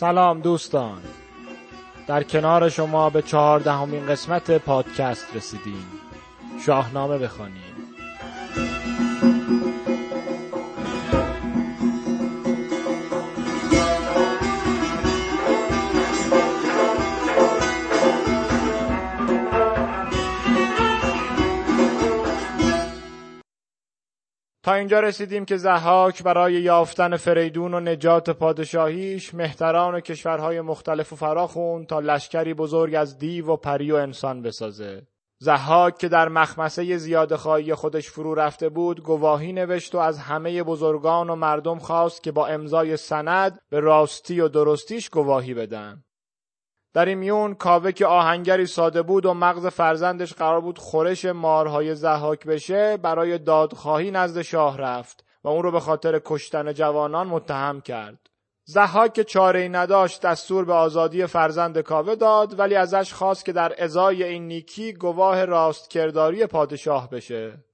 سلام دوستان. در کنار شما به چهاردهمین قسمت پادکست رسیدیم. شاهنامه بخوانیم اینجا رسیدیم که زحاک برای یافتن فریدون و نجات پادشاهیش مهتران و کشورهای مختلف و فراخون تا لشکری بزرگ از دیو و پری و انسان بسازه. زحاک که در مخمسه زیاد خواهی خودش فرو رفته بود گواهی نوشت و از همه بزرگان و مردم خواست که با امضای سند به راستی و درستیش گواهی بدن. در این میون کاوه که آهنگری ساده بود و مغز فرزندش قرار بود خورش مارهای زحاک بشه برای دادخواهی نزد شاه رفت و اون رو به خاطر کشتن جوانان متهم کرد. زحاک چاره ای نداشت دستور به آزادی فرزند کاوه داد ولی ازش خواست که در ازای این نیکی گواه راستکرداری پادشاه بشه.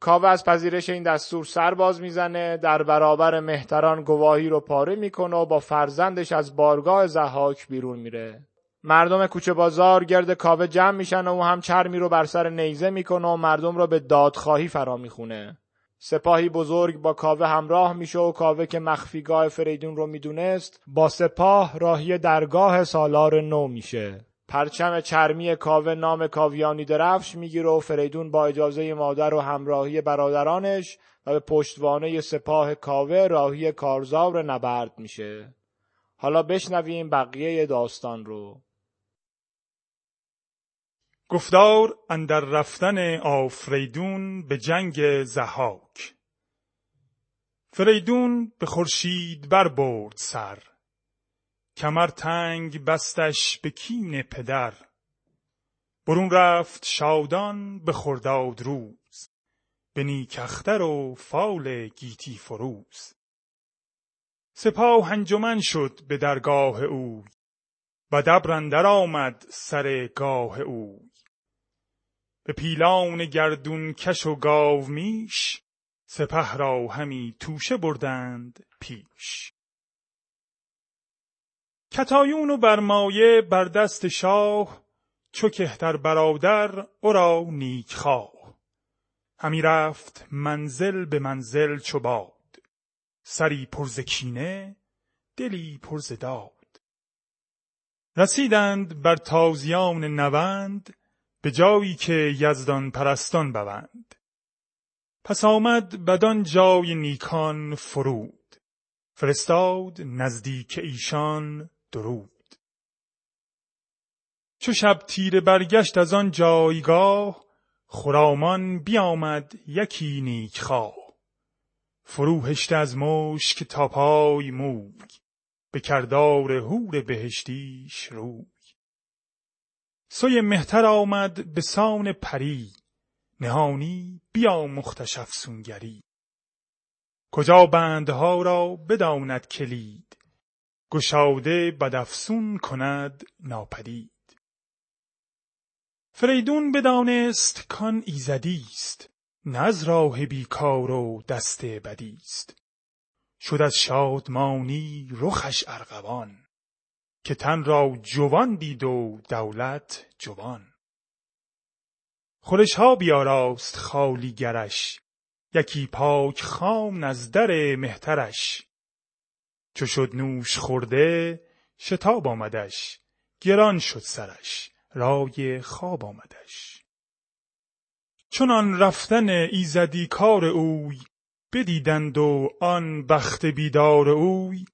کاوه از پذیرش این دستور سر باز می‌زنه در برابر مهتران گواهی رو پاره می‌کنه و با فرزندش از بارگاه زحاک بیرون میره. مردم کوچه بازار گرد کاوه جمع میشن و او هم چرمی رو بر سر نیزه می‌کنه و مردم رو به دادخواهی فرا می‌خونه. سپاهی بزرگ با کاوه همراه میشه و کاوه که مخفیگاه فریدون رو می‌دونست با سپاه راهی درگاه سالار نو میشه. پرچم چرمی کاوه نام کاویانی درفش می‌گیره و فریدون با اجازه مادر و همراهی برادرانش و به پشتوانه سپاه کاوه راهی کارزار نبرد میشه. حالا بشنویم بقیه داستان رو. گفتار اندر رفتن آفریدون به جنگ زهاک فریدون به خورشید بر برد سر. کمر تنگ بستش به کین پدر. برون رفت شادان به خرداد روز. به نیکختر و فال گیتی فروز. سپاه انجمن شد به درگاه اوی و دبر آمد سر گاه اوی به پیلان گردون کش و گاو میش سپه را همی توشه بردند پیش. کتایون و برمایه بر دست شاه چو کهتر برادر او را نیک خواه. همی رفت منزل به منزل چو باد. سری پرز کینه دلی پرز داد. رسیدند بر تازیان نوند به جایی که یزدان پرستان بوند پس آمد بدان جای نیکان فرود. فرستاد نزدیک ایشان درود. چو شب تیره برگشت از آن جایگاه خرامان بیامد یکی نیکخواه. فرو هشته از مشک تا پای موی به کردار هور بهشتیش روی. سوی مهتر آمد به سان پری. نهانی بیا مختشف سونگری کجا بندها را بداند کلید؟ گشاده بدافسون کند ناپدید. فریدون بدانست کان ایزدی است نه از راه بیکار و دست بدی است شد از شادمانی رخش ارغوان. که تن را جوان دید و دولت جوان. خورش ها بیاراست خالیگرش یکی پاک خام از در مهترش. چو شد نوش خورده شتاب آمدش گران شد سرش رای خواب آمدش. چنان رفتن ایزدی کار اوی بدیدند و آن بخت بیدار اوی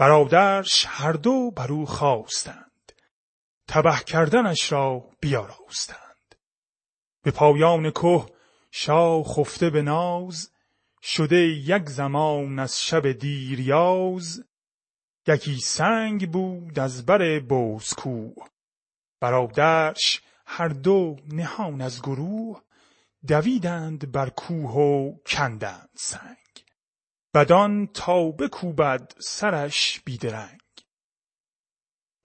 برادرش هر دو بر او خواستند. تبه کردنش را بیاراستند. به پایان که شاه خفته به ناز شده یک زمان از شب دیریاز یکی سنگ بود از بر بوزکوه برادرش هر دو نهان از گروه دویدند بر کوه و کندند سنگ. بدان تا بکوبد سرش بیدرنگ.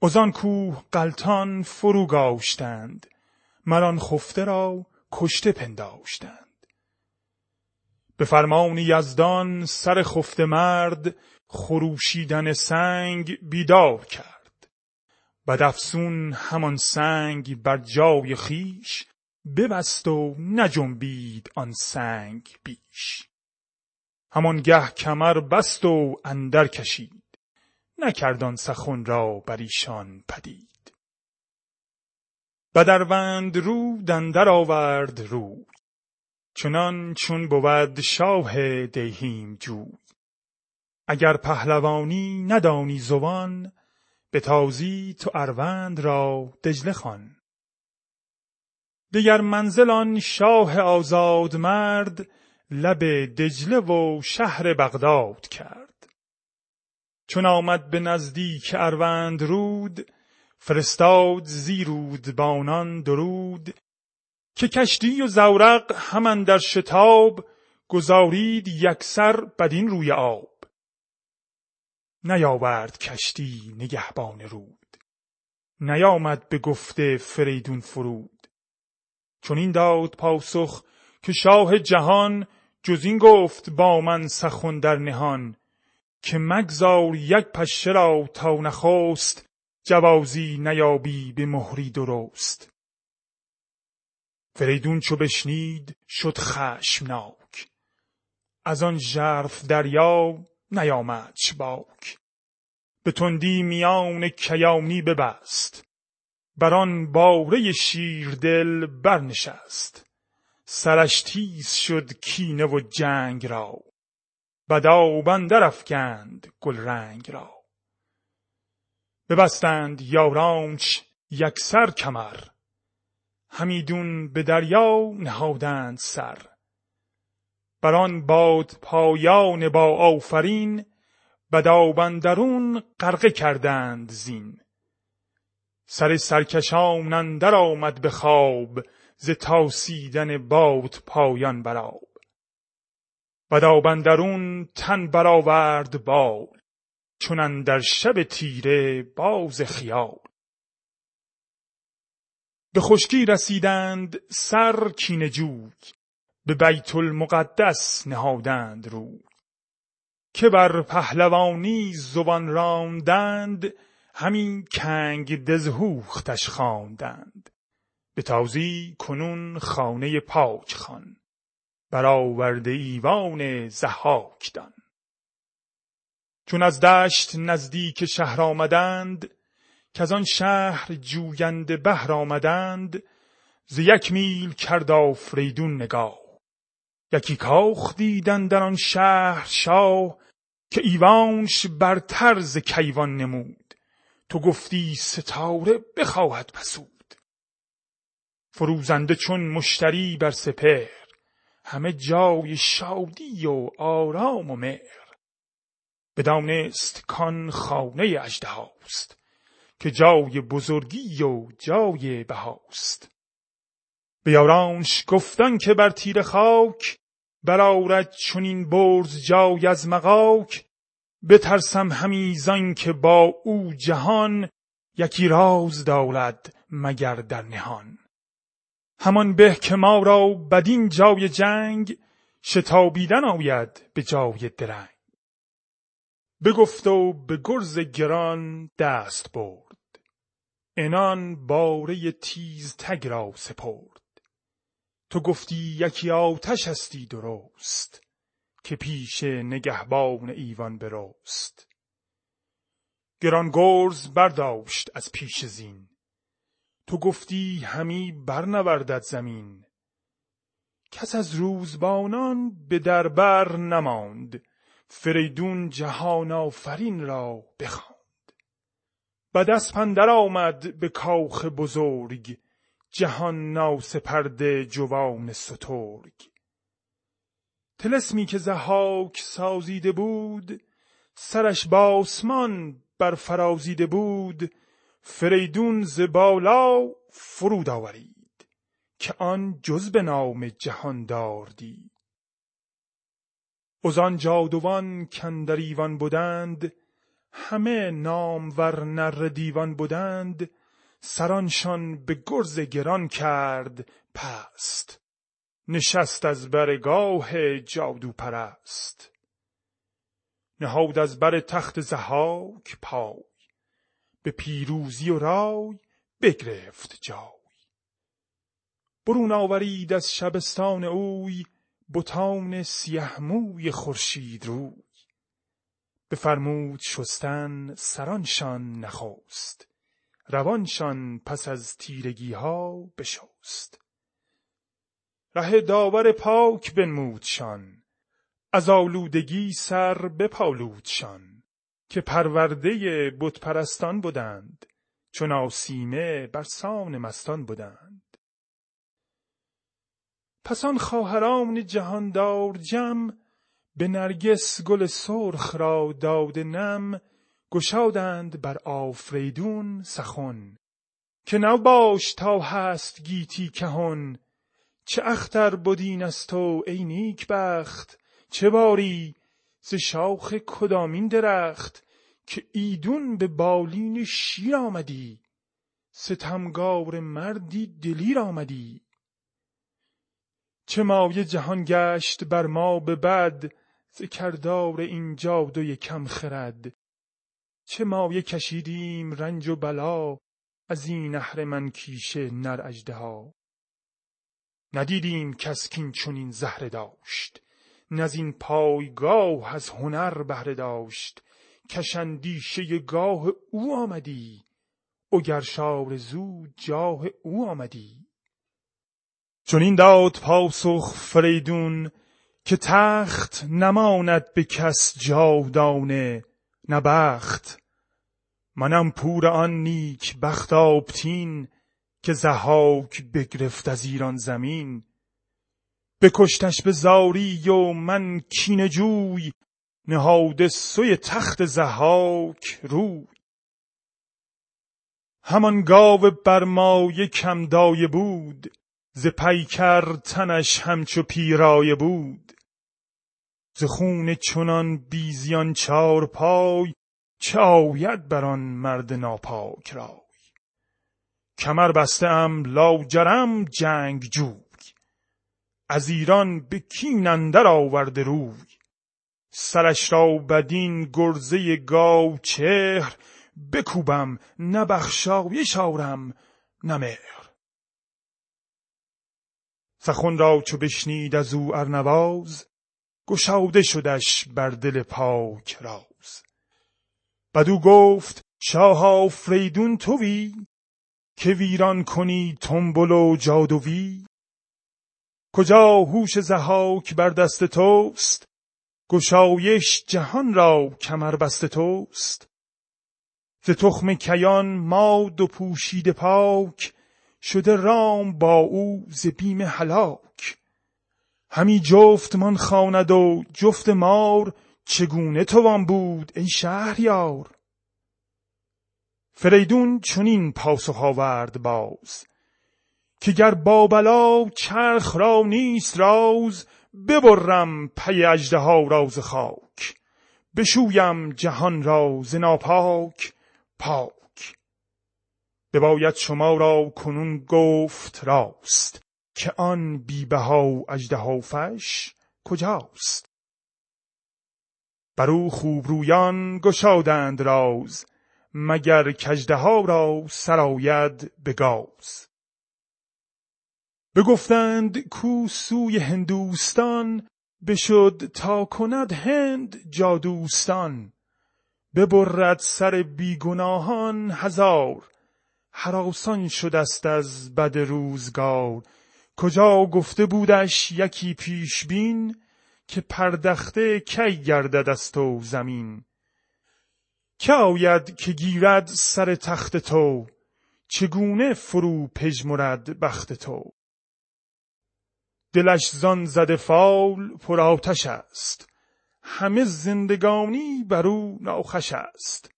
از آن کوه غلطان فرو گاشتند. مر آن خفته را کشته پنداشتند. به فرمان یزدان سر خفت مرد خروشیدن سنگ بیدار کرد. بدافسون همان سنگ بر جای خیش ببست و نجنبید آن سنگ بیش. همان گه کمر بست و اندر کشید. نکردان سخن را بر ایشان پدید. بدروند رو دندر آورد رو چنان چون بود شاه دیهیم جوی. اگر پهلوانی ندانی زبان به تازی تو اروند را دجله خوان. دیگر منزل آن شاه آزاد مرد لب دجله و شهر بغداد کرد. چون آمد به نزدیک اروند رود فرستاد زیرود بانان درود که کشتی و زورق همان در شتاب گذارید یکسر بدین روی آب. نیاورد کشتی نگهبان رود. نیامد به گفته فریدون فرود. چون این داد پاسخ که شاه جهان جز این گفت با من سخن در نهان که مگذار یک پشه را تا نخست جوازی نیابی به مهری درست. فریدون چو بشنید شد خشمناک. از آن ژرف دریا نیامد باک به تندی میان کیانی ببست. بر آن باره شیردل برنشست. سرش تیز شد کینه و جنگ را. بدا بندر افکند گل رنگ را. ببستند یارانش یکسر کمر. همیدون به دریا نهادند سر. بر آن باد پایان با آفرین بدابندرون غرقه کردند زین. سر سرکشان اندر آمد به خواب ز تاسیدن باد پایان براب بدابندرون تن برآورد بال چون در شب تیره باز خیال. به خشکی رسیدند سر کینه جوی به بیت المقدس نهادند رو که بر پهلوانی زبان راندند همین کنگ دزهوختش خواندند. به تازی کنون خانه پاک خان برآورده ایوان زحاک دان. چون از دشت نزدیک شهر آمدند که آن شهر جوینده بهر آمدند ز یک میل کرد آفریدون نگاه. یکی کاخ دیدن در آن شهر شاه که ایوانش بر طرز کیوان نمود. تو گفتی ستاره بخواهد پسود. فروزنده چون مشتری بر سپر همه جای شادی و آرام و مهر. بدانست کان خانه اژدهاست که جای بزرگی و جای بهاست. به یارانش گفتن که بر تیر خاک برآرد چنین برز جای از مغاک. بترسم همیزان که با او جهان یکی راز دارد مگر در نهان. همان به که ما را بدین جای جنگ شتابیدن آید به جای درنگ. بگفت و به گرز گران دست برد. انان باره تیز تگ را سپرد. تو گفتی یکی آتش هستی درست که پیش نگهبان ایوان برست گران گرز برداشت از پیش زین. تو گفتی همی برنوردد زمین. کس از روزبانان به دربر نماند. فریدون جهان آفرین را بخواند. بعد از پندر آمد به کاخ بزرگ. جهان ناسپرده جوان سترگ. تلسمی که زهاک سازیده بود سرش با آسمان بر فرازیده بود. فریدون ز بالا فرود آورید که آن جز به نام جهاندار دید. ازان جادوان کندر ایوان بودند همه نامور نر دیوان بودند سرانشان به گرز گران کرد پست. نشست از برگاه جادو پرست. نهاد از بر تخت زهاک پای به پیروزی و رای بگرفت جای. برون آورید از شبستان اوی بتان سیه موی خورشید روی. بفرمود شستن سرانشان نخست روانشان پس از تیرگی ها بشست. ره داور پاک بنمودشان از آلودگی سر بپالودشان. که پرورده بت پرستان بودند چون آسیمه بر سان مستان بودند. پس آن خواهران جهاندار جم به نرگس گل سرخ را داده نم گشادند بر آفریدون سخن. که نباش تا هست گیتی کهن چه اختر بدین از تو ای نیک بخت چه باری ز شاخ کدامین درخت که ایدون به بالین شیر آمدی. ستمگار مردی دلیر آمدی. چه مایه جهان گشت بر ما به بد ز کردار این جادوی کم خرد. چه مایه کشیدیم رنج و بلا از این اهرمن کیشه نر اژدها. ندیدیم کس کین چنین زهره داشت. نزین پایگاه از هنر بهره داشت کشندیشه گاه او آمدی اگر زو جاه او آمدی. چنین داد پاسخ فریدون که تخت نماند به کس جاودانه نه بخت. منم پور آن نیک بخت آبتین که زهاک بگرفت از ایران زمین. بکشتش به زاری و من کین جوی نهاده سوی تخت زهاک روی. همان گاو برمایه کم دایه بود ز پیکر تنش همچو پیرایه بود. ز خون چنان بیزیان چار پای چه آید بر آن مرد ناپاک رای؟ کمر بسته ام لاجرم جنگ جوی. از ایران به کین اندر آورده روی. سرش را بدین گرزه گاو چهر بکوبم نه بخشایش آرم نه مهر. سخن را چو بشنید از او ارنواز گشاده شدش بر دل پاک راز. بدو گفت شاه آفریدون توی؟ که ویران کنی تنبل و جادوی؟ کجا هوش زهاک بر دست توست؟ گشایش جهان را کمر بست توست. ز تخم کیان ماد و پوشیده پاک شده رام با او ز بیم هلاک. همی جفت من خواند و جفت مار چگونه توان بود ای شهریار؟ فریدون چنین پاسخ آورد باز. که گر با بلا چرخ را نیست راز ببرم پی اژدها را ز خاک. بشویم جهان را ز ناپاک پاک. بباید شما را کنون گفت راست که آن بیبها اژدها فش کجاست. بر او خوبرویان گشادند راز مگر کژدها را سرآید به گاز. بگفتند کو سوی هندوستان بشد تا کند هند جادوستان ببرد سر بیگناهان هزار هراسان شدست از بد روزگار. کجا گفته بودش یکی پیش بین که پردخته کی گردد از تو زمین؟ که آید که گیرد سر تخت تو؟ چگونه فرو پژمرد بخت تو؟ دلش زان زده فال پر آتش است. همه زندگانی بر او ناخوش است.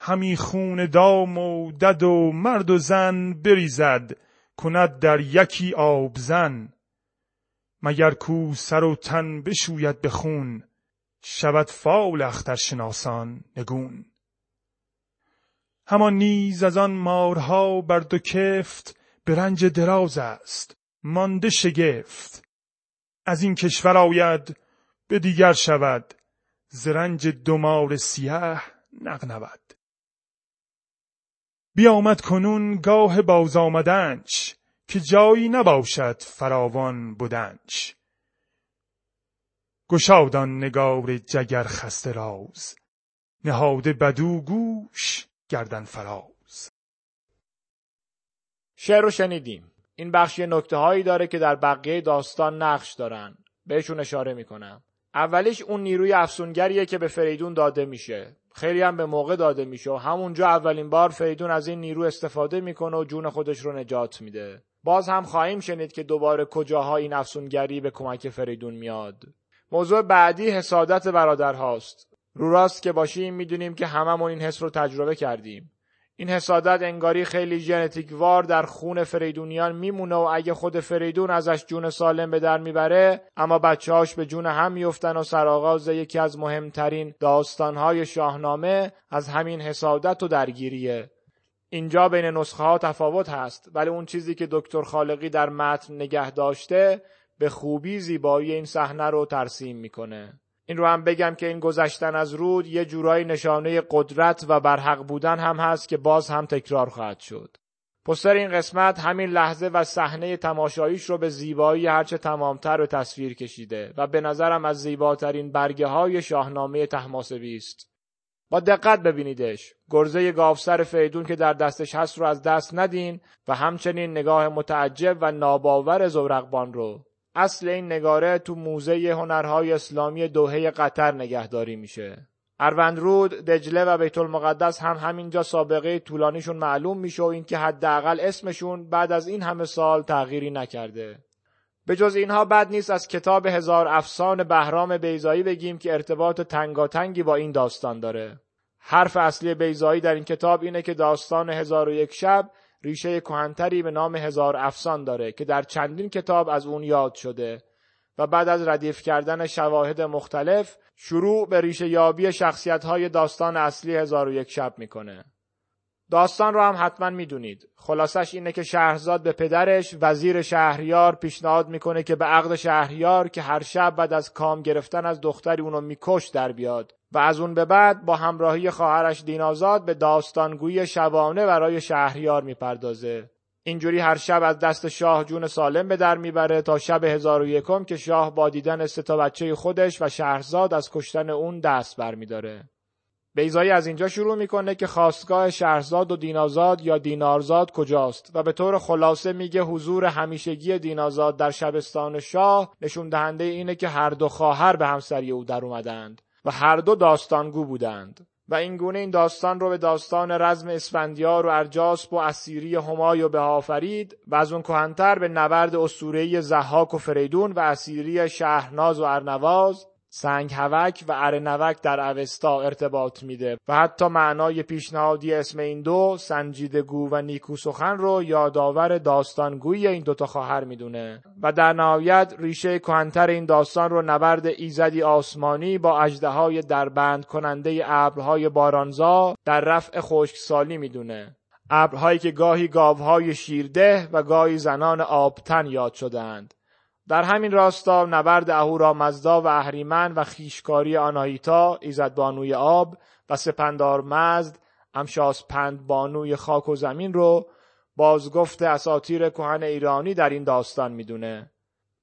همی خون دام و دد و مرد و زن بریزد کند در یکی آبزن مگر کو سر و تن بشوید به خون شود فال اخترشناسان نگون. همان نیز از آن مارها بر دو کفت به رنج دراز است. مانده شگفت. از این کشور آید به دیگر شود. زرنج دمار سیه نغنود. بیامد کنون گاه باز آمدنش که جایی نباشد فراوان بودنش گشادان نگار جگر خسته راز نهاده بدو گوش گردن فراز. شعر رو شنیدیم. این بخش یه نکته هایی داره که در بقیه داستان نقش دارن. بهشون اشاره می‌کنم. اولیش اون نیروی افسونگریه که به فریدون داده میشه. خیلی هم به موقع داده میشه و همونجا اولین بار فریدون از این نیرو استفاده می‌کنه و جون خودش رو نجات میده. باز هم خواهیم شنید که دوباره کجاها این افسونگری به کمک فریدون میاد. موضوع بعدی حسادت برادر هاست رو راست که باشیم می‌دونیم که هممون این حس رو تجربه کردیم. این حسادت انگاری خیلی ژنتیک وار در خون فریدونیان میمونه و اگه خود فریدون ازش جون سالم به در می‌بره اما بچهاش به جون هم میفتن و سرآغاز یکی از مهمترین داستانهای شاهنامه از همین حسادت و درگیریه. اینجا بین نسخه ها تفاوت هست ولی اون چیزی که دکتر خالقی در متن نگه داشته به خوبی زیبایی این صحنه رو ترسیم می‌کنه. این رو هم بگم که این گذشتن از رود یه جورایی نشانه قدرت و برحق بودن هم هست که باز هم تکرار خواهد شد. پستر این قسمت همین لحظه و صحنه تماشاییش رو به زیبایی هرچه تمامتر به تصویر کشیده و به نظرم از زیباترین برگه های شاهنامه تحماسبی است. با دقت ببینیدش گرزه گاوسر فیدون که در دستش هست رو از دست ندین و همچنین نگاه متعجب و ناباور زورقبان رو اصل این نگاره تو موزه هنرهای اسلامی دوهه قطر نگهداری میشه اروندرود، دجله و بیت المقدس هم همینجا سابقه طولانیشون معلوم میشه و اینکه حداقل اسمشون بعد از این همه سال تغییری نکرده. به جز اینها بد نیست از کتاب هزار افسان بهرام بیزایی بگیم که ارتباط تنگاتنگی با این داستان داره. حرف اصلی بیزایی در این کتاب اینه که داستان هزار و یک شب ریشه کهنتری به نام هزار افسان داره که در چندین کتاب از اون یاد شده و بعد از ردیف کردن شواهد مختلف شروع به ریشه یابی شخصیت های داستان اصلی هزار و یک شب می‌کنه. داستان رو هم حتما می‌دونید. خلاصش اینه که شهرزاد به پدرش وزیر شهریار پیشنهاد می‌کنه که به عقد شهریار که هر شب بعد از کام گرفتن از دختری اونو میکش در بیاد و از اون به بعد با همراهی خواهرش دینازاد به داستانگویی شبانه برای شهریار می‌پردازه. اینجوری هر شب از دست شاه جون سالم به در می‌بره تا شب هزار و یکم که شاه با دیدن سه تا بچه خودش و شهرزاد از کشتن اون دست برمیداره. بیزایی از اینجا شروع می‌کنه که خواستگاه شهرزاد و دینازاد یا دینارزاد کجاست و به طور خلاصه میگه حضور همیشگی دینازاد در شبستان شاه نشون دهنده اینه که هر دو خواهر به همسری او در اومدند و هر دو داستانگو بودند. و این گونه این داستان رو به داستان رزم اسفندیار و ارجاسب و اسیری همای و به آفرید و از اون کهنتر به نبرد اسطوره‌ای زحاک و فریدون و اسیری شهرناز و ارنواز سنگ هوک و ارنوک در اوستا ارتباط میده و حتی معنای پیشنهادی اسم این دو سنجیدگو و نیکو سخن رو یادآور داستانگوی این دوتا خواهر می‌دونه. و در نهایت ریشه کهنتر این داستان رو نبرد ایزدی آسمانی با اجدهای دربند کننده ابرهای بارانزا در رفع خشکسالی می‌دونه. ابرهایی که گاهی گاوهای شیرده و گاهی زنان آبتن یاد شدند در همین راستا نبرد مزدا و اهریمن و خیشکاری آناهیتا ایزد بانوی آب و سپندار مزد امشاس پند بانوی خاک و زمین رو بازگفت اساتیر کهن ایرانی در این داستان می‌دونه.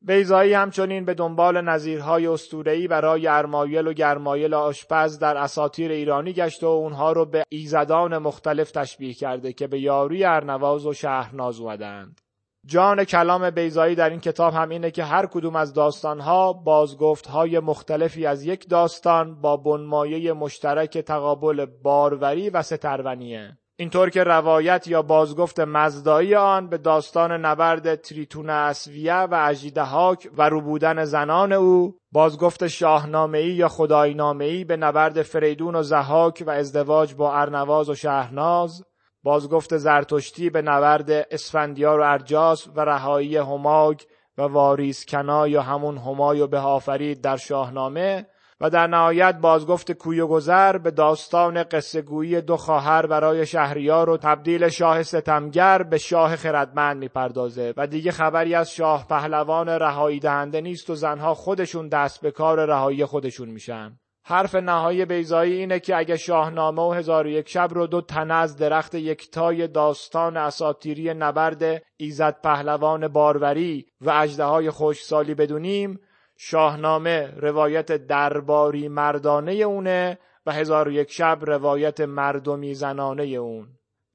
بیزایی همچنین به دنبال نظیرهای استورهی برای ارمایل و گرمایل آشپز در اساتیر ایرانی گشته و اونها رو به ایزدان مختلف تشبیه کرده که به یاروی ارنواز و شهرناز اومدند. جان کلام بیزایی در این کتاب هم اینه که هر کدوم از داستانها بازگفتهای مختلفی از یک داستان با بنمایه مشترک تقابل باروری و سترونیه. اینطور که روایت یا بازگفت مزدایی آن به داستان نبرد تریتون اسویه و اجیدهاک و روبودن زنان او بازگفت شاهنامه‌ای یا خداینامه‌ای به نبرد فریدون و زهاک و ازدواج با ارنواز و شهرناز بازگفت زرتشتی به نورد اسفندیار و ارجاس و رهایی هماگ و واریس کنا یا همون همای و به آفرید در شاهنامه و در نهایت بازگفت کوی و گذر به داستان قصهگویی دو خواهر برای شهریار و تبدیل شاه ستمگر به شاه خردمند می‌پردازه و دیگه خبری از شاه پهلوان رهایی دهنده نیست و زنها خودشون دست به کار رهایی خودشون میشن. حرف نهایی بیزایی اینه که اگه شاهنامه و هزار و یک شب رو دو تنه از درخت یکتای داستان اساتیری نبرد ایزد پهلوان باروری و اجده های خوشسالی بدونیم شاهنامه روایت درباری مردانه اونه و هزار و یک شب روایت مردمی زنانه اون.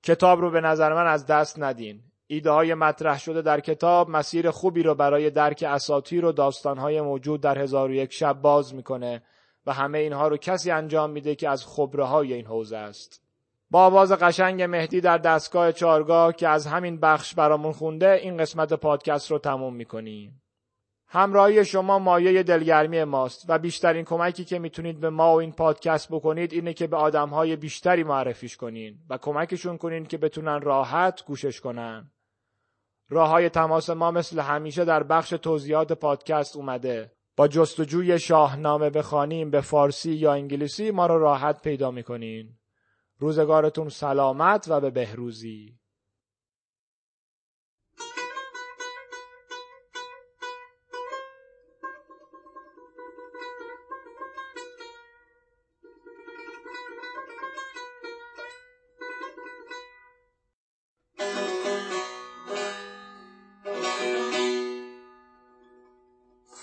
کتاب رو به نظر من از دست ندین. ایده های مطرح شده در کتاب مسیر خوبی رو برای درک اساتیر و داستانهای موجود در هزار و یک شب باز می‌کنه. و همه اینها رو کسی انجام میده که از خبره های این حوزه است با آواز قشنگ مهدی در دستگاه چارگاه که از همین بخش برامون خونده این قسمت پادکست رو تموم می‌کنیم همراهی شما مایه دلگرمی ماست و بیشترین کمکی که می‌تونید به ما و این پادکست بکنید اینه که به آدمهای بیشتری معرفیش کنین و کمکشون کنین که بتونن راحت گوشش کنن. راه های تماس ما مثل همیشه در بخش توضیحات پادکست اومده. با جستجوی شاهنامه بخوانیم به فارسی یا انگلیسی ما رو راحت پیدا می‌کنین. روزگارتون سلامت و به بهروزی.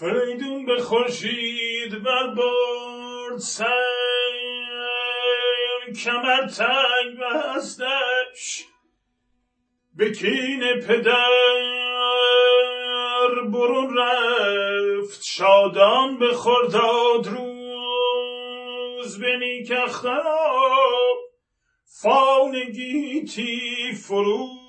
فریدون به خورشید بر برد سر کمر تنگ بستش به کین پدر برون رفت شادان به خرداد روز به نیک فان گیتی فرو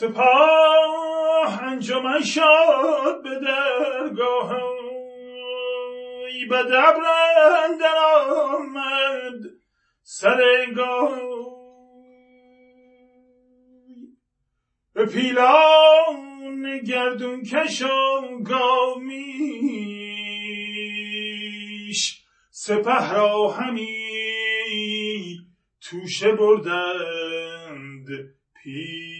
سپاه انجمن شد به درگاه به دبر اندر آمد سرگاه به پیلان گردون کشان گامیش سپه را همی توشه بردند پیش.